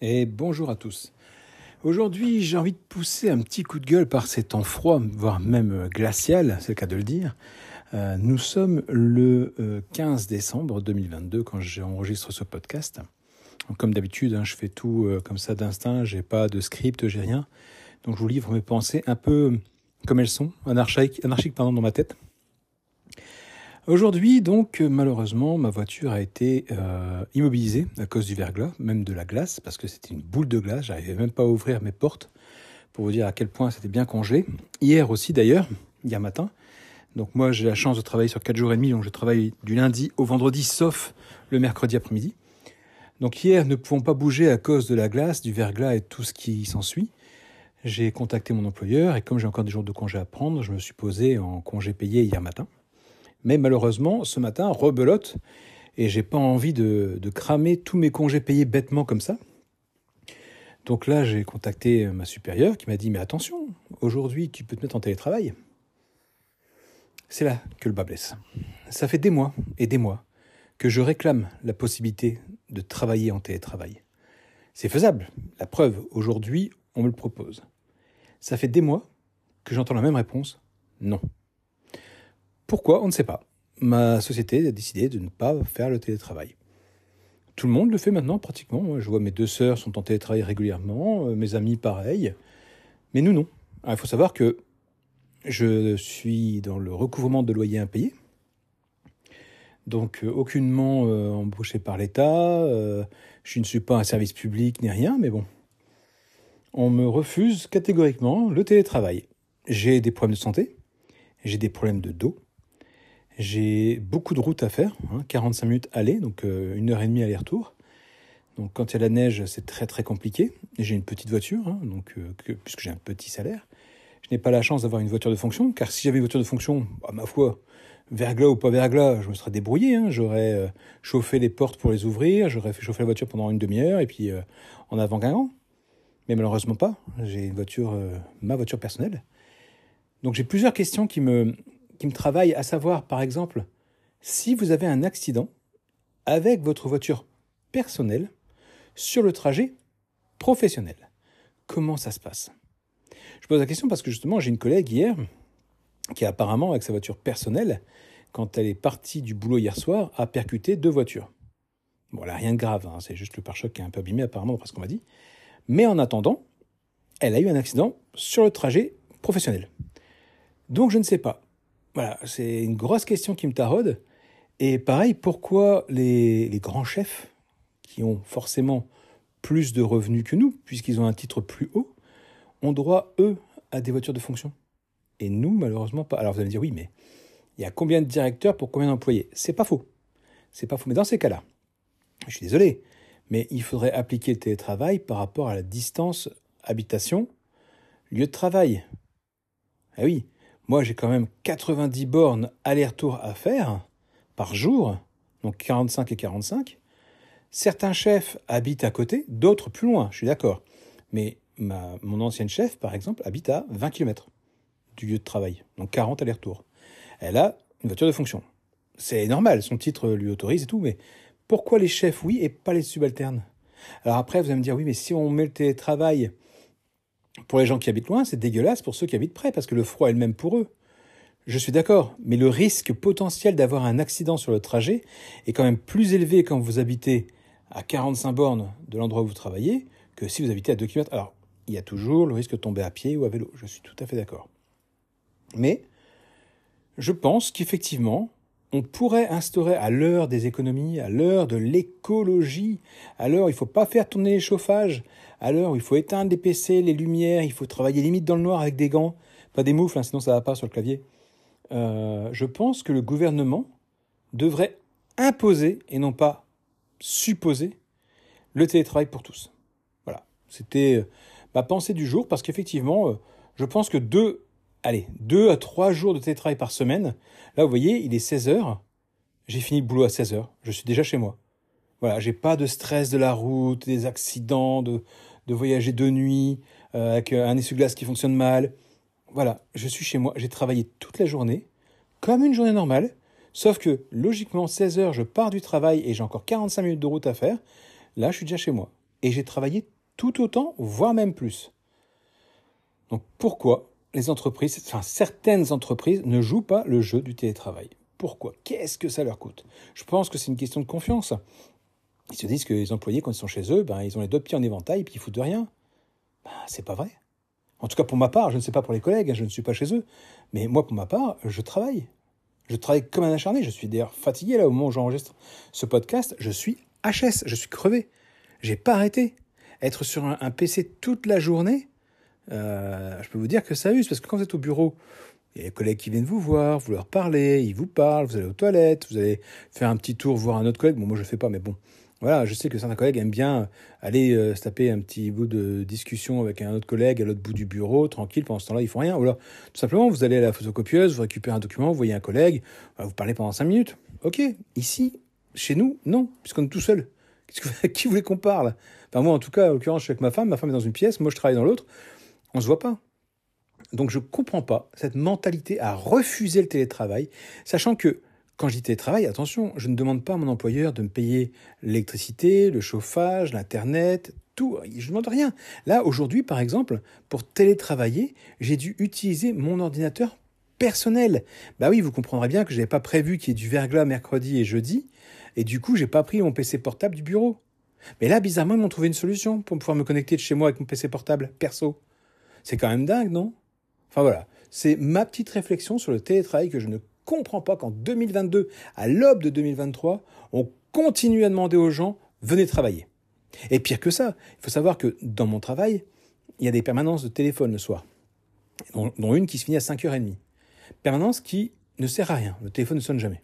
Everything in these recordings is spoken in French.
et bonjour à tous. Aujourd'hui, j'ai envie de pousser un petit coup de gueule par ces temps froids, voire même glacial, c'est le cas de le dire. Euh, nous sommes le 15 euh, décembre 2022 quand j'enregistre ce podcast. Comme d'habitude, hein, je fais tout euh, comme ça d'instinct, j'ai pas de script, j'ai rien. Donc je vous livre mes pensées un peu comme elles sont, anarchiques, anarchique, pardon, dans ma tête. Aujourd'hui, donc, malheureusement, ma voiture a été euh, immobilisée à cause du verglas, même de la glace, parce que c'était une boule de glace. J'arrivais même pas à ouvrir mes portes pour vous dire à quel point c'était bien congelé. Hier aussi, d'ailleurs, hier matin. Donc moi, j'ai la chance de travailler sur 4 jours et demi, donc je travaille du lundi au vendredi, sauf le mercredi après-midi. Donc hier, ne pouvant pas bouger à cause de la glace, du verglas et tout ce qui s'ensuit, j'ai contacté mon employeur et comme j'ai encore des jours de congé à prendre, je me suis posé en congé payé hier matin. Mais malheureusement, ce matin, rebelote, et j'ai pas envie de, cramer tous mes congés payés bêtement comme ça. Donc là, j'ai contacté ma supérieure qui m'a dit Mais attention, aujourd'hui, tu peux te mettre en télétravail. C'est là que le bas blesse. Ça fait des mois et des mois que je réclame la possibilité de travailler en télétravail. C'est faisable. La preuve, aujourd'hui, on me le propose. Ça fait des mois que j'entends la même réponse non. Pourquoi On ne sait pas. Ma société a décidé de ne pas faire le télétravail. Tout le monde le fait maintenant pratiquement. Je vois mes deux sœurs sont en télétravail régulièrement, euh, mes amis pareil. Mais nous non. il faut savoir que je suis dans le recouvrement de loyer impayé. Donc euh, aucunement euh, embauché par l'État, je ne suis pas un service public ni rien, mais bon. On me refuse catégoriquement le télétravail. J'ai des problèmes de santé, j'ai des problèmes de dos, j'ai beaucoup de routes à faire, 45 hein, minutes aller, donc euh, une heure et demie aller-retour. Donc quand il y a la neige, c'est très très compliqué. J'ai une petite voiture, hein, donc euh, puisque j'ai un petit salaire. Je n'ai pas la chance d'avoir une voiture de fonction, car si j'avais une voiture de fonction, bah, ma foi, verglas ou pas verglas, je me serais débrouillé. Hein. J'aurais euh, chauffé les portes pour les ouvrir, j'aurais fait chauffer la voiture pendant une demi-heure, et puis en avant Guingamp. Mais malheureusement pas. J'ai une voiture, ma voiture personnelle. Donc j'ai plusieurs questions qui me, qui me travaille, à savoir, par exemple, si vous avez un accident avec votre voiture personnelle sur le trajet professionnel. Comment ça se passe? Je pose la question parce que justement, j'ai une collègue hier qui apparemment, avec sa voiture personnelle, quand elle est partie du boulot hier soir, a percuté deux voitures. Bon, là, rien de grave, hein, c'est juste le pare-choc qui est un peu abîmé apparemment, parce qu'on m'a dit. Mais en attendant, elle a eu un accident sur le trajet professionnel. Donc je ne sais pas. Voilà, c'est une grosse question qui me taraude. Et pareil, pourquoi les, grands chefs, qui ont forcément plus de revenus que nous, puisqu'ils ont un titre plus haut, ont droit, eux, à des voitures de fonction? Et nous, malheureusement, pas. Alors vous allez me dire, oui, mais il y a combien de directeurs pour combien d'employés? C'est pas faux. C'est pas faux. Mais dans ces cas-là, je suis désolé, mais il faudrait appliquer le télétravail par rapport à la distance habitation, lieu de travail. Ah oui, moi, j'ai quand même 90 bornes aller-retour à faire par jour, donc 45 et 45. Certains chefs habitent à côté, d'autres plus loin, je suis d'accord. Mais ma, mon ancienne chef, par exemple, habite à 20 km du lieu de travail, donc 40 aller-retour. Elle a une voiture de fonction. C'est normal, son titre lui autorise et tout, mais pourquoi les chefs, oui, et pas les subalternes? Alors après, vous allez me dire, oui, mais si on met le télétravail pour les gens qui habitent loin, c'est dégueulasse pour ceux qui habitent près, parce que le froid est le même pour eux. Je suis d'accord, mais le risque potentiel d'avoir un accident sur le trajet est quand même plus élevé quand vous habitez à 45 bornes de l'endroit où vous travaillez que si vous habitez à 2 km. Alors, il y a toujours le risque de tomber à pied ou à vélo, je suis tout à fait d'accord. Mais je pense qu'effectivement, on pourrait instaurer à l'heure des économies, à l'heure de l'écologie, à l'heure où il ne faut pas faire tourner les chauffages, à l'heure où il faut éteindre les PC, les lumières, il faut travailler limite dans le noir avec des gants, pas des moufles, hein, sinon ça va pas sur le clavier. Euh, je pense que le gouvernement devrait imposer et non pas supposer le télétravail pour tous. Voilà, c'était euh, ma pensée du jour parce qu'effectivement, euh, je pense que deux, allez, deux à trois jours de télétravail par semaine, là vous voyez, il est 16 heures, j'ai fini le boulot à 16 heures, je suis déjà chez moi. Voilà, j'ai pas de stress de la route, des accidents, de, de voyager de nuit, avec un essuie-glace qui fonctionne mal. Voilà, je suis chez moi, j'ai travaillé toute la journée, comme une journée normale, sauf que logiquement, 16 heures, je pars du travail et j'ai encore 45 minutes de route à faire. Là, je suis déjà chez moi. et j'ai travaillé tout autant, voire même plus. Donc pourquoi les entreprises, enfin certaines entreprises ne jouent pas le jeu du télétravail Pourquoi? Qu'est-ce que ça leur coûte? Je pense que c'est une question de confiance. Ils se disent que les employés, quand ils sont chez eux, ben, ils ont les deux pieds en éventail et puis ils foutent de rien. Ben, c'est pas vrai. En tout cas, pour ma part, je ne sais pas pour les collègues, hein, je ne suis pas chez eux. Mais moi, pour ma part, je travaille. Je travaille comme un acharné. Je suis d'ailleurs fatigué là au moment où j'enregistre ce podcast. Je suis HS, je suis crevé. J'ai pas arrêté. Être sur un, PC toute la journée, euh, je peux vous dire que ça use parce que quand vous êtes au bureau, il y a des collègues qui viennent vous voir, vous leur parlez, ils vous parlent, vous allez aux toilettes, vous allez faire un petit tour voir un autre collègue. Bon, moi je fais pas, mais bon, voilà, je sais que certains collègues aiment bien aller euh, se taper un petit bout de discussion avec un autre collègue à l'autre bout du bureau, tranquille, pendant ce temps-là, ils font rien. Ou alors, tout simplement, vous allez à la photocopieuse, vous récupérez un document, vous voyez un collègue, vous parlez pendant cinq minutes. Ok, ici, chez nous, non, puisqu'on est tout seul. Qui voulait qu'on parle? Enfin, moi, en tout cas, en l'occurrence, je suis avec ma femme, ma femme est dans une pièce, moi, je travaille dans l'autre, on se voit pas. Donc, je comprends pas cette mentalité à refuser le télétravail, sachant que quand je dis télétravail, attention, je ne demande pas à mon employeur de me payer l'électricité, le chauffage, l'internet, tout. Je ne demande rien. Là, aujourd'hui, par exemple, pour télétravailler, j'ai dû utiliser mon ordinateur personnel. Bah oui, vous comprendrez bien que je n'avais pas prévu qu'il y ait du verglas mercredi et jeudi, et du coup, j'ai pas pris mon PC portable du bureau. Mais là, bizarrement, ils m'ont trouvé une solution pour pouvoir me connecter de chez moi avec mon PC portable perso. C'est quand même dingue, non? Enfin voilà, c'est ma petite réflexion sur le télétravail que je ne comprends pas qu'en 2022, à l'aube de 2023, on continue à demander aux gens venez travailler. Et pire que ça, il faut savoir que dans mon travail, il y a des permanences de téléphone le soir, dont, une qui se finit à 5h30. Permanence qui ne sert à rien. Le téléphone ne sonne jamais.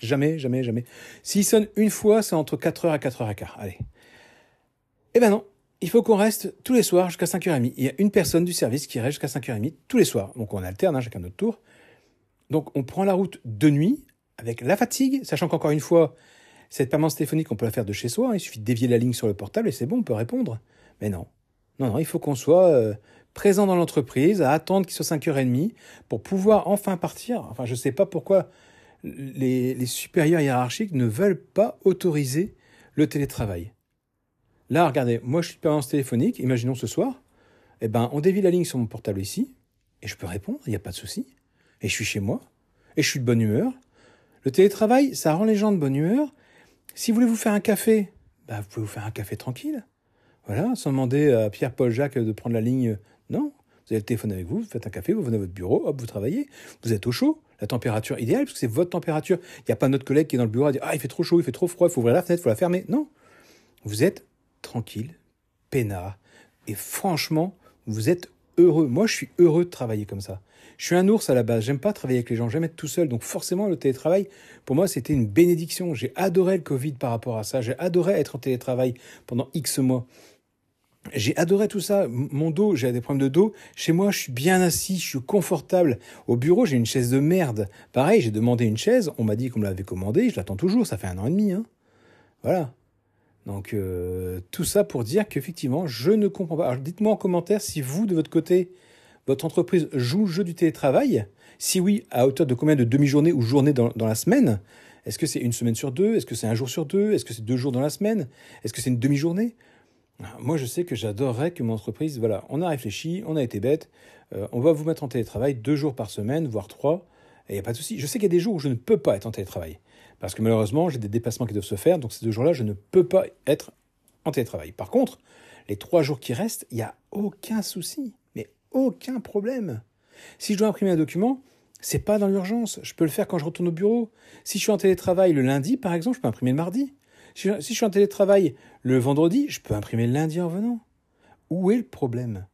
Jamais, jamais, jamais. S'il sonne une fois, c'est entre 4h et 4h15. Allez. Eh ben non, il faut qu'on reste tous les soirs jusqu'à 5h30. Il y a une personne du service qui reste jusqu'à 5h30 tous les soirs. Donc on alterne, hein, chacun notre tour. Donc on prend la route de nuit avec la fatigue, sachant qu'encore une fois, cette permanence téléphonique, on peut la faire de chez soi. Il suffit de dévier la ligne sur le portable et c'est bon, on peut répondre. Mais non. Non, non, il faut qu'on soit euh, présent dans l'entreprise, à attendre qu'il soit 5h30 pour pouvoir enfin partir. Enfin, je ne sais pas pourquoi les, supérieurs hiérarchiques ne veulent pas autoriser le télétravail. Là, regardez, moi je suis permanence téléphonique, imaginons ce soir, eh ben, on dévie la ligne sur mon portable ici, et je peux répondre, il n'y a pas de souci et je suis chez moi, et je suis de bonne humeur. Le télétravail, ça rend les gens de bonne humeur. Si vous voulez vous faire un café, bah, vous pouvez vous faire un café tranquille. Voilà, sans demander à Pierre-Paul Jacques de prendre la ligne. Non, vous avez le téléphone avec vous, vous faites un café, vous venez à votre bureau, hop, vous travaillez, vous êtes au chaud, la température idéale, parce que c'est votre température. Il n'y a pas notre collègue qui est dans le bureau à dire Ah, il fait trop chaud, il fait trop froid, il faut ouvrir la fenêtre, il faut la fermer. Non. Vous êtes tranquille, peinard, et franchement, vous êtes heureux. Moi, je suis heureux de travailler comme ça. Je suis un ours à la base, j'aime pas travailler avec les gens, j'aime être tout seul. Donc forcément, le télétravail, pour moi, c'était une bénédiction. J'ai adoré le Covid par rapport à ça. J'ai adoré être en télétravail pendant X mois. J'ai adoré tout ça. Mon dos, j'ai des problèmes de dos. Chez moi, je suis bien assis, je suis confortable. Au bureau, j'ai une chaise de merde. Pareil, j'ai demandé une chaise. On m'a dit qu'on me l'avait commandée. Je l'attends toujours. Ça fait un an et demi. Hein. Voilà. Donc euh, tout ça pour dire qu'effectivement, je ne comprends pas. Alors dites-moi en commentaire si vous, de votre côté, votre entreprise joue le jeu du télétravail. Si oui, à hauteur de combien de demi-journées ou journées dans, la semaine? Est-ce que c'est une semaine sur deux? Est-ce que c'est un jour sur deux? Est-ce que c'est deux jours dans la semaine? Est-ce que c'est une demi-journée? Moi, je sais que j'adorerais que mon entreprise, voilà, on a réfléchi, on a été bête, euh, on va vous mettre en télétravail deux jours par semaine, voire trois, et il n'y a pas de souci. Je sais qu'il y a des jours où je ne peux pas être en télétravail, parce que malheureusement, j'ai des déplacements qui doivent se faire, donc ces deux jours-là, je ne peux pas être en télétravail. Par contre, les trois jours qui restent, il n'y a aucun souci aucun problème. Si je dois imprimer un document, c'est pas dans l'urgence. Je peux le faire quand je retourne au bureau. Si je suis en télétravail le lundi, par exemple, je peux imprimer le mardi. Si je suis en télétravail le vendredi, je peux imprimer le lundi en venant. Où est le problème?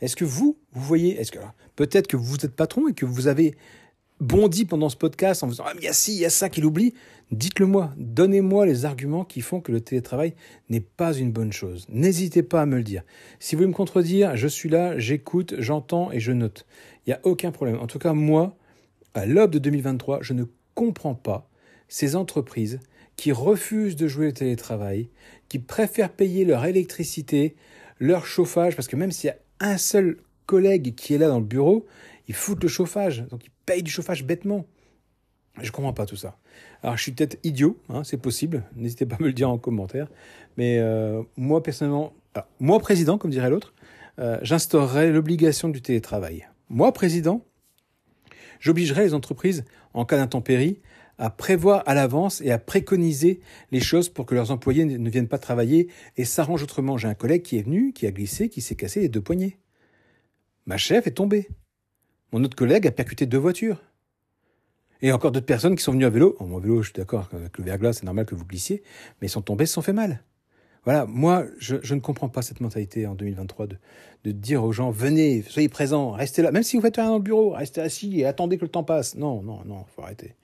Est-ce que vous, vous voyez, est-ce que peut-être que vous êtes patron et que vous avez bondi pendant ce podcast en faisant Ah, mais il y a ci, il y a ça qu'il oublie, dites-le moi. Donnez-moi les arguments qui font que le télétravail n'est pas une bonne chose. N'hésitez pas à me le dire. Si vous voulez me contredire, je suis là, j'écoute, j'entends et je note. Il n'y a aucun problème. En tout cas, moi, à l'aube de 2023, je ne comprends pas ces entreprises qui refusent de jouer le télétravail, qui préfèrent payer leur électricité, leur chauffage, parce que même s'il y a un seul collègue qui est là dans le bureau, ils foutent le chauffage. Donc ils payent du chauffage bêtement. Je comprends pas tout ça. Alors, je suis peut-être idiot, hein, c'est possible. N'hésitez pas à me le dire en commentaire. Mais euh, moi, personnellement, moi, président, comme dirait l'autre, euh, j'instaurerais l'obligation du télétravail. Moi, président, j'obligerais les entreprises, en cas d'intempérie, à prévoir à l'avance et à préconiser les choses pour que leurs employés ne viennent pas travailler et s'arrangent autrement. J'ai un collègue qui est venu, qui a glissé, qui s'est cassé les deux poignets. Ma chef est tombée. Mon autre collègue a percuté deux voitures. Et encore d'autres personnes qui sont venues à vélo. En mon vélo, je suis d'accord, avec le verglas, c'est normal que vous glissiez, mais ils sont tombés, se sont fait mal. Voilà, moi, je, ne comprends pas cette mentalité en 2023 de, de dire aux gens, venez, soyez présents, restez là. Même si vous faites rien dans le bureau, restez assis et attendez que le temps passe. Non, non, non, faut arrêter.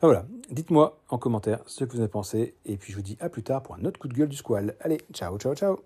voilà, dites-moi en commentaire ce que vous en pensez. Et puis je vous dis à plus tard pour un autre coup de gueule du squal. Allez, ciao, ciao, ciao